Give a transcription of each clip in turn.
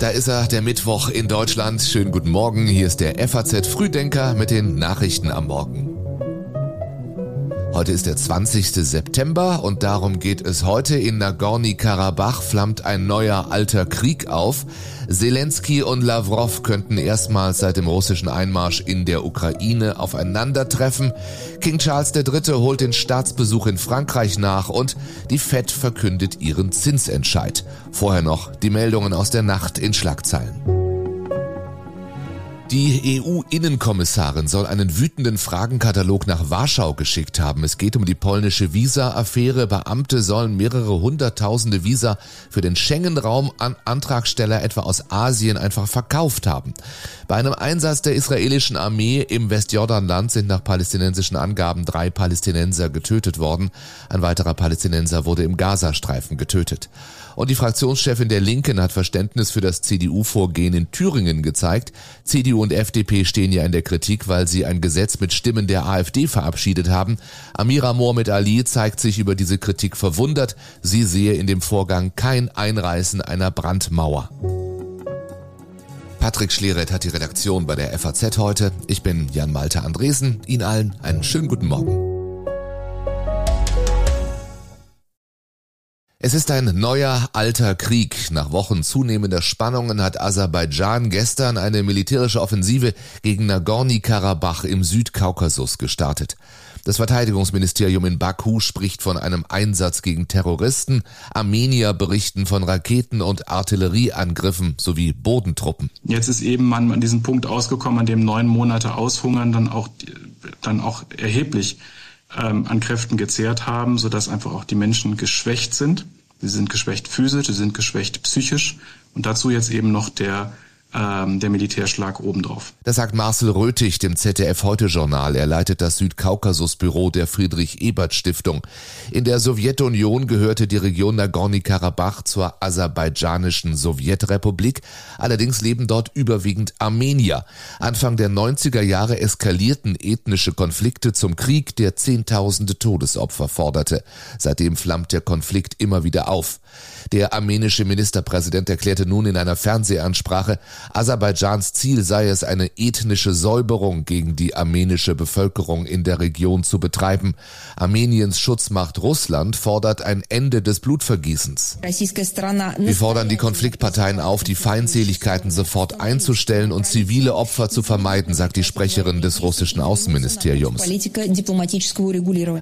Da ist er, der Mittwoch in Deutschland. Schönen guten Morgen. Hier ist der FAZ Frühdenker mit den Nachrichten am Morgen. Heute ist der 20. September und darum geht es heute. In Nagorny-Karabach flammt ein neuer alter Krieg auf. Zelensky und Lavrov könnten erstmals seit dem russischen Einmarsch in der Ukraine aufeinandertreffen. King Charles III. holt den Staatsbesuch in Frankreich nach und die Fed verkündet ihren Zinsentscheid. Vorher noch die Meldungen aus der Nacht in Schlagzeilen. Die EU-Innenkommissarin soll einen wütenden Fragenkatalog nach Warschau geschickt haben. Es geht um die polnische Visa-Affäre. Beamte sollen mehrere hunderttausende Visa für den Schengen-Raum an Antragsteller etwa aus Asien einfach verkauft haben. Bei einem Einsatz der israelischen Armee im Westjordanland sind nach palästinensischen Angaben drei Palästinenser getötet worden. Ein weiterer Palästinenser wurde im Gazastreifen getötet. Und die Fraktionschefin der Linken hat Verständnis für das CDU-Vorgehen in Thüringen gezeigt. CDU und FDP stehen ja in der Kritik, weil sie ein Gesetz mit Stimmen der AfD verabschiedet haben. Amira Mohamed Ali zeigt sich über diese Kritik verwundert. Sie sehe in dem Vorgang kein Einreißen einer Brandmauer. Patrick Schleret hat die Redaktion bei der FAZ heute. Ich bin Jan Malte Andresen. Ihnen allen einen schönen guten Morgen. Es ist ein neuer alter Krieg. Nach Wochen zunehmender Spannungen hat Aserbaidschan gestern eine militärische Offensive gegen Nagorny-Karabach im Südkaukasus gestartet. Das Verteidigungsministerium in Baku spricht von einem Einsatz gegen Terroristen. Armenier berichten von Raketen- und Artillerieangriffen sowie Bodentruppen. Jetzt ist eben man an diesem Punkt ausgekommen, an dem neun Monate Aushungern dann auch, dann auch erheblich ähm, an Kräften gezehrt haben, sodass einfach auch die Menschen geschwächt sind. Sie sind geschwächt physisch, sie sind geschwächt psychisch und dazu jetzt eben noch der ähm, der Militärschlag obendrauf. Das sagt Marcel Röthig dem ZDF Heute Journal. Er leitet das Südkaukasusbüro der Friedrich Ebert Stiftung. In der Sowjetunion gehörte die Region Nagorny-Karabach zur aserbaidschanischen Sowjetrepublik. Allerdings leben dort überwiegend Armenier. Anfang der 90er Jahre eskalierten ethnische Konflikte zum Krieg, der Zehntausende Todesopfer forderte. Seitdem flammt der Konflikt immer wieder auf. Der armenische Ministerpräsident erklärte nun in einer Fernsehansprache, Aserbaidschans Ziel sei es, eine ethnische Säuberung gegen die armenische Bevölkerung in der Region zu betreiben. Armeniens Schutzmacht Russland fordert ein Ende des Blutvergießens. Wir fordern die Konfliktparteien auf, die Feindseligkeiten sofort einzustellen und zivile Opfer zu vermeiden, sagt die Sprecherin des russischen Außenministeriums.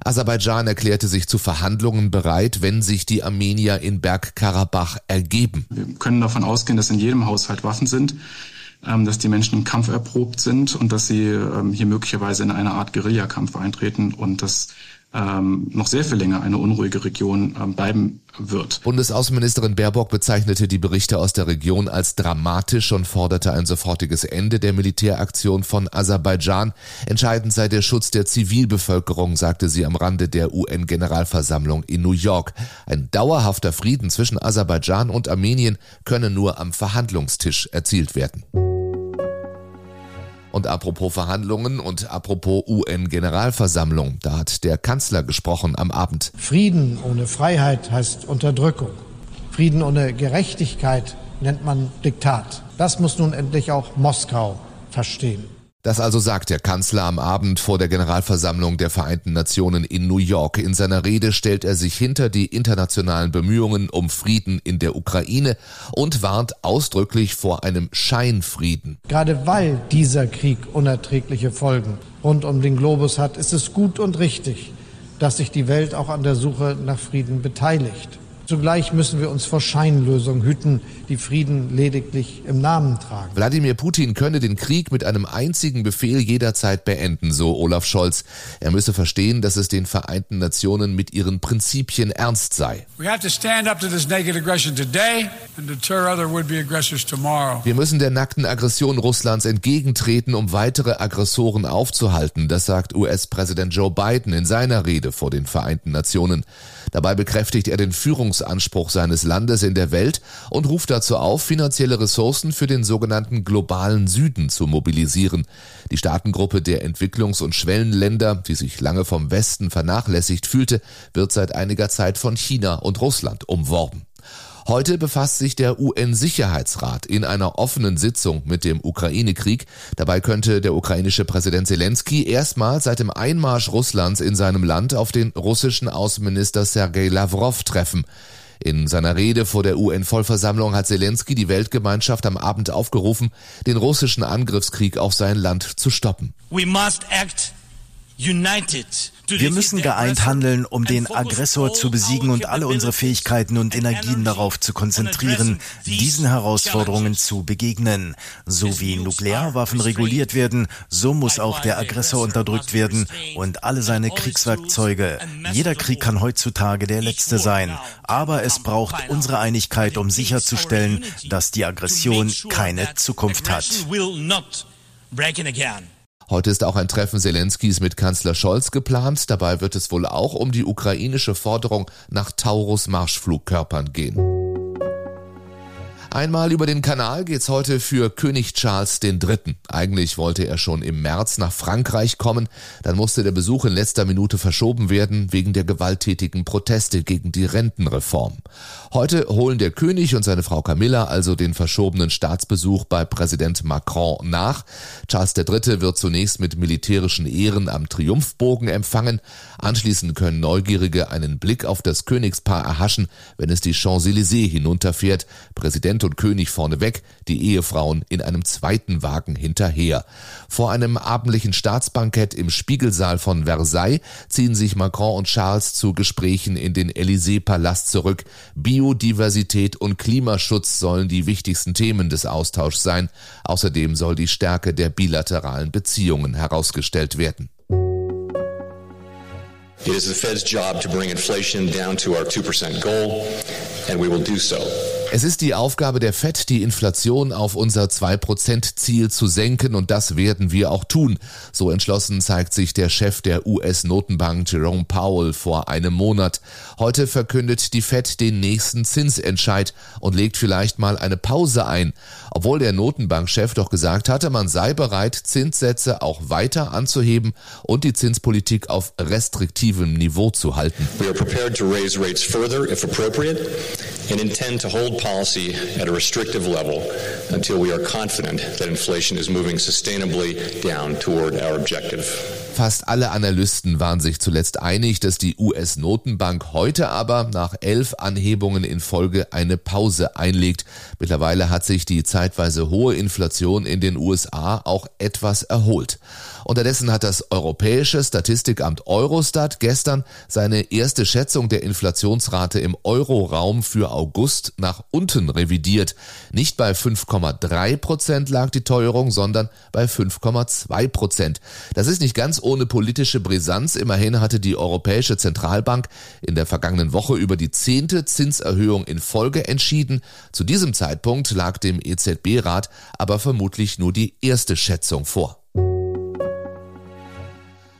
Aserbaidschan erklärte sich zu Verhandlungen bereit, wenn sich die Armenier in Bergkarabach ergeben. Wir können davon ausgehen, dass in jedem Haushalt Waffen sind ähm, dass die Menschen im Kampf erprobt sind und dass sie ähm, hier möglicherweise in eine Art Guerillakampf eintreten und dass ähm, noch sehr viel länger eine unruhige Region ähm, bleiben wird. Bundesaußenministerin Baerbock bezeichnete die Berichte aus der Region als dramatisch und forderte ein sofortiges Ende der Militäraktion von Aserbaidschan. Entscheidend sei der Schutz der Zivilbevölkerung, sagte sie am Rande der UN-Generalversammlung in New York. Ein dauerhafter Frieden zwischen Aserbaidschan und Armenien könne nur am Verhandlungstisch erzielt werden. Und apropos Verhandlungen und apropos UN-Generalversammlung, da hat der Kanzler gesprochen am Abend. Frieden ohne Freiheit heißt Unterdrückung. Frieden ohne Gerechtigkeit nennt man Diktat. Das muss nun endlich auch Moskau verstehen. Das also sagt der Kanzler am Abend vor der Generalversammlung der Vereinten Nationen in New York. In seiner Rede stellt er sich hinter die internationalen Bemühungen um Frieden in der Ukraine und warnt ausdrücklich vor einem Scheinfrieden. Gerade weil dieser Krieg unerträgliche Folgen rund um den Globus hat, ist es gut und richtig, dass sich die Welt auch an der Suche nach Frieden beteiligt. Zugleich müssen wir uns vor Scheinlösungen hüten, die Frieden lediglich im Namen tragen. Wladimir Putin könne den Krieg mit einem einzigen Befehl jederzeit beenden, so Olaf Scholz. Er müsse verstehen, dass es den Vereinten Nationen mit ihren Prinzipien ernst sei. Wir müssen der nackten Aggression Russlands entgegentreten, um weitere Aggressoren aufzuhalten, das sagt US-Präsident Joe Biden in seiner Rede vor den Vereinten Nationen. Dabei bekräftigt er den Führungs Führungsanspruch seines Landes in der Welt und ruft dazu auf, finanzielle Ressourcen für den sogenannten globalen Süden zu mobilisieren. Die Staatengruppe der Entwicklungs- und Schwellenländer, die sich lange vom Westen vernachlässigt fühlte, wird seit einiger Zeit von China und Russland umworben. Heute befasst sich der UN-Sicherheitsrat in einer offenen Sitzung mit dem Ukraine-Krieg. Dabei könnte der ukrainische Präsident Zelensky erstmals seit dem Einmarsch Russlands in seinem Land auf den russischen Außenminister Sergei Lavrov treffen. In seiner Rede vor der UN-Vollversammlung hat Zelensky die Weltgemeinschaft am Abend aufgerufen, den russischen Angriffskrieg auf sein Land zu stoppen. We must act wir müssen geeint handeln, um den Aggressor zu besiegen und alle unsere Fähigkeiten und Energien darauf zu konzentrieren, diesen Herausforderungen zu begegnen. So wie Nuklearwaffen reguliert werden, so muss auch der Aggressor unterdrückt werden und alle seine Kriegswerkzeuge. Jeder Krieg kann heutzutage der letzte sein, aber es braucht unsere Einigkeit, um sicherzustellen, dass die Aggression keine Zukunft hat. Heute ist auch ein Treffen Zelenskis mit Kanzler Scholz geplant. Dabei wird es wohl auch um die ukrainische Forderung nach Taurus-Marschflugkörpern gehen. Einmal über den Kanal geht's heute für König Charles III. Eigentlich wollte er schon im März nach Frankreich kommen, dann musste der Besuch in letzter Minute verschoben werden wegen der gewalttätigen Proteste gegen die Rentenreform. Heute holen der König und seine Frau Camilla also den verschobenen Staatsbesuch bei Präsident Macron nach. Charles III. wird zunächst mit militärischen Ehren am Triumphbogen empfangen. Anschließend können Neugierige einen Blick auf das Königspaar erhaschen, wenn es die Champs-Élysées hinunterfährt. Präsident und König vorneweg, die Ehefrauen in einem zweiten Wagen hinterher. Vor einem abendlichen Staatsbankett im Spiegelsaal von Versailles ziehen sich Macron und Charles zu Gesprächen in den Élysée-Palast zurück. Biodiversität und Klimaschutz sollen die wichtigsten Themen des Austauschs sein. Außerdem soll die Stärke der bilateralen Beziehungen herausgestellt werden. It is the Fed's job to bring inflation down to our 2% goal, and we will do so. Es ist die Aufgabe der FED, die Inflation auf unser 2%-Ziel zu senken und das werden wir auch tun. So entschlossen zeigt sich der Chef der US-Notenbank Jerome Powell vor einem Monat. Heute verkündet die FED den nächsten Zinsentscheid und legt vielleicht mal eine Pause ein, obwohl der Notenbankchef doch gesagt hatte, man sei bereit, Zinssätze auch weiter anzuheben und die Zinspolitik auf restriktivem Niveau zu halten. We are prepared to raise rates further if appropriate and intend to hold policy at a restrictive level until we are confident that inflation is moving sustainably down toward our objective. Fast alle Analysten waren sich zuletzt einig, dass die US-Notenbank heute aber nach elf Anhebungen in Folge eine Pause einlegt. Mittlerweile hat sich die zeitweise hohe Inflation in den USA auch etwas erholt. Unterdessen hat das europäische Statistikamt Eurostat gestern seine erste Schätzung der Inflationsrate im Euroraum für August nach unten revidiert. Nicht bei 5,3 Prozent lag die Teuerung, sondern bei 5,2 Prozent. Das ist nicht ganz ohne politische Brisanz. Immerhin hatte die Europäische Zentralbank in der vergangenen Woche über die zehnte Zinserhöhung in Folge entschieden. Zu diesem Zeitpunkt lag dem EZB-Rat aber vermutlich nur die erste Schätzung vor.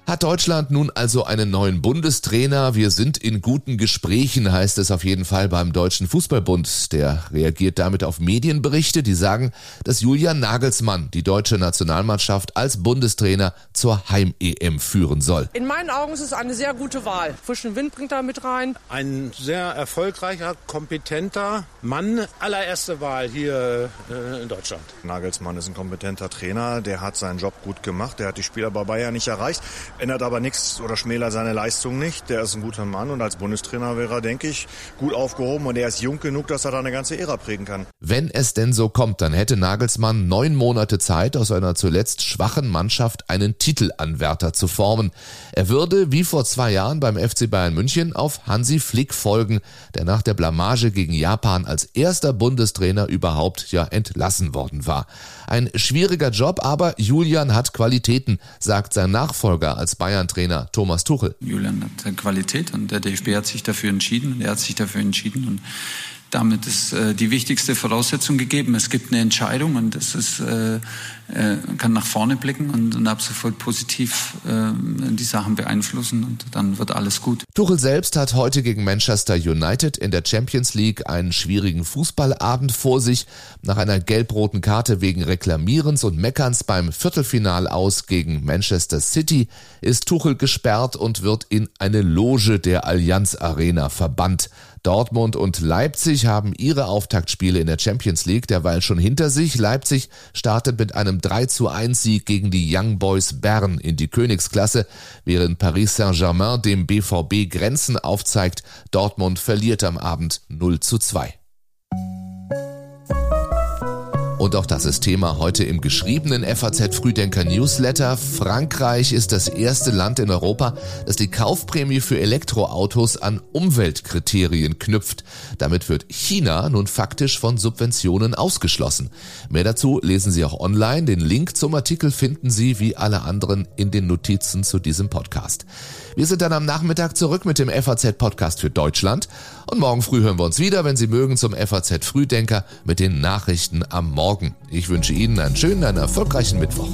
Hat Deutschland nun also einen neuen Bundestrainer? Wir sind in guten Gesprächen, heißt es auf jeden Fall beim Deutschen Fußballbund. Der reagiert damit auf Medienberichte, die sagen, dass Julian Nagelsmann die deutsche Nationalmannschaft als Bundestrainer zur Heim-EM führen soll. In meinen Augen ist es eine sehr gute Wahl. Frischen Wind bringt er mit rein. Ein sehr erfolgreicher, kompetenter Mann. Allererste Wahl hier äh, in Deutschland. Nagelsmann ist ein kompetenter Trainer. Der hat seinen Job gut gemacht. Der hat die Spieler bei Bayern nicht erreicht ändert aber nichts oder schmälert seine Leistung nicht. Der ist ein guter Mann und als Bundestrainer wäre er, denke ich, gut aufgehoben und er ist jung genug, dass er da eine ganze Ära prägen kann. Wenn es denn so kommt, dann hätte Nagelsmann neun Monate Zeit, aus einer zuletzt schwachen Mannschaft einen Titelanwärter zu formen. Er würde, wie vor zwei Jahren beim FC Bayern München, auf Hansi Flick folgen, der nach der Blamage gegen Japan als erster Bundestrainer überhaupt ja entlassen worden war. Ein schwieriger Job, aber Julian hat Qualitäten, sagt sein Nachfolger als Bayern-Trainer Thomas Tuchel. Julian hat Qualität und der DFB hat sich dafür entschieden und er hat sich dafür entschieden und damit ist äh, die wichtigste Voraussetzung gegeben. Es gibt eine Entscheidung und es ist, äh, äh, kann nach vorne blicken und, und ab sofort positiv äh, die Sachen beeinflussen und dann wird alles gut. Tuchel selbst hat heute gegen Manchester United in der Champions League einen schwierigen Fußballabend vor sich. Nach einer gelb-roten Karte wegen Reklamierens und Meckerns beim Viertelfinal aus gegen Manchester City ist Tuchel gesperrt und wird in eine Loge der Allianz Arena verbannt. Dortmund und Leipzig haben ihre Auftaktspiele in der Champions League derweil schon hinter sich. Leipzig startet mit einem 3 zu 1 Sieg gegen die Young Boys Bern in die Königsklasse, während Paris Saint-Germain dem BVB Grenzen aufzeigt. Dortmund verliert am Abend 0 zu 2. Und auch das ist Thema heute im geschriebenen FAZ Frühdenker Newsletter. Frankreich ist das erste Land in Europa, das die Kaufprämie für Elektroautos an Umweltkriterien knüpft. Damit wird China nun faktisch von Subventionen ausgeschlossen. Mehr dazu lesen Sie auch online. Den Link zum Artikel finden Sie wie alle anderen in den Notizen zu diesem Podcast. Wir sind dann am Nachmittag zurück mit dem FAZ Podcast für Deutschland und morgen früh hören wir uns wieder, wenn Sie mögen, zum FAZ Frühdenker mit den Nachrichten am Morgen. Ich wünsche Ihnen einen schönen, einen erfolgreichen Mittwoch.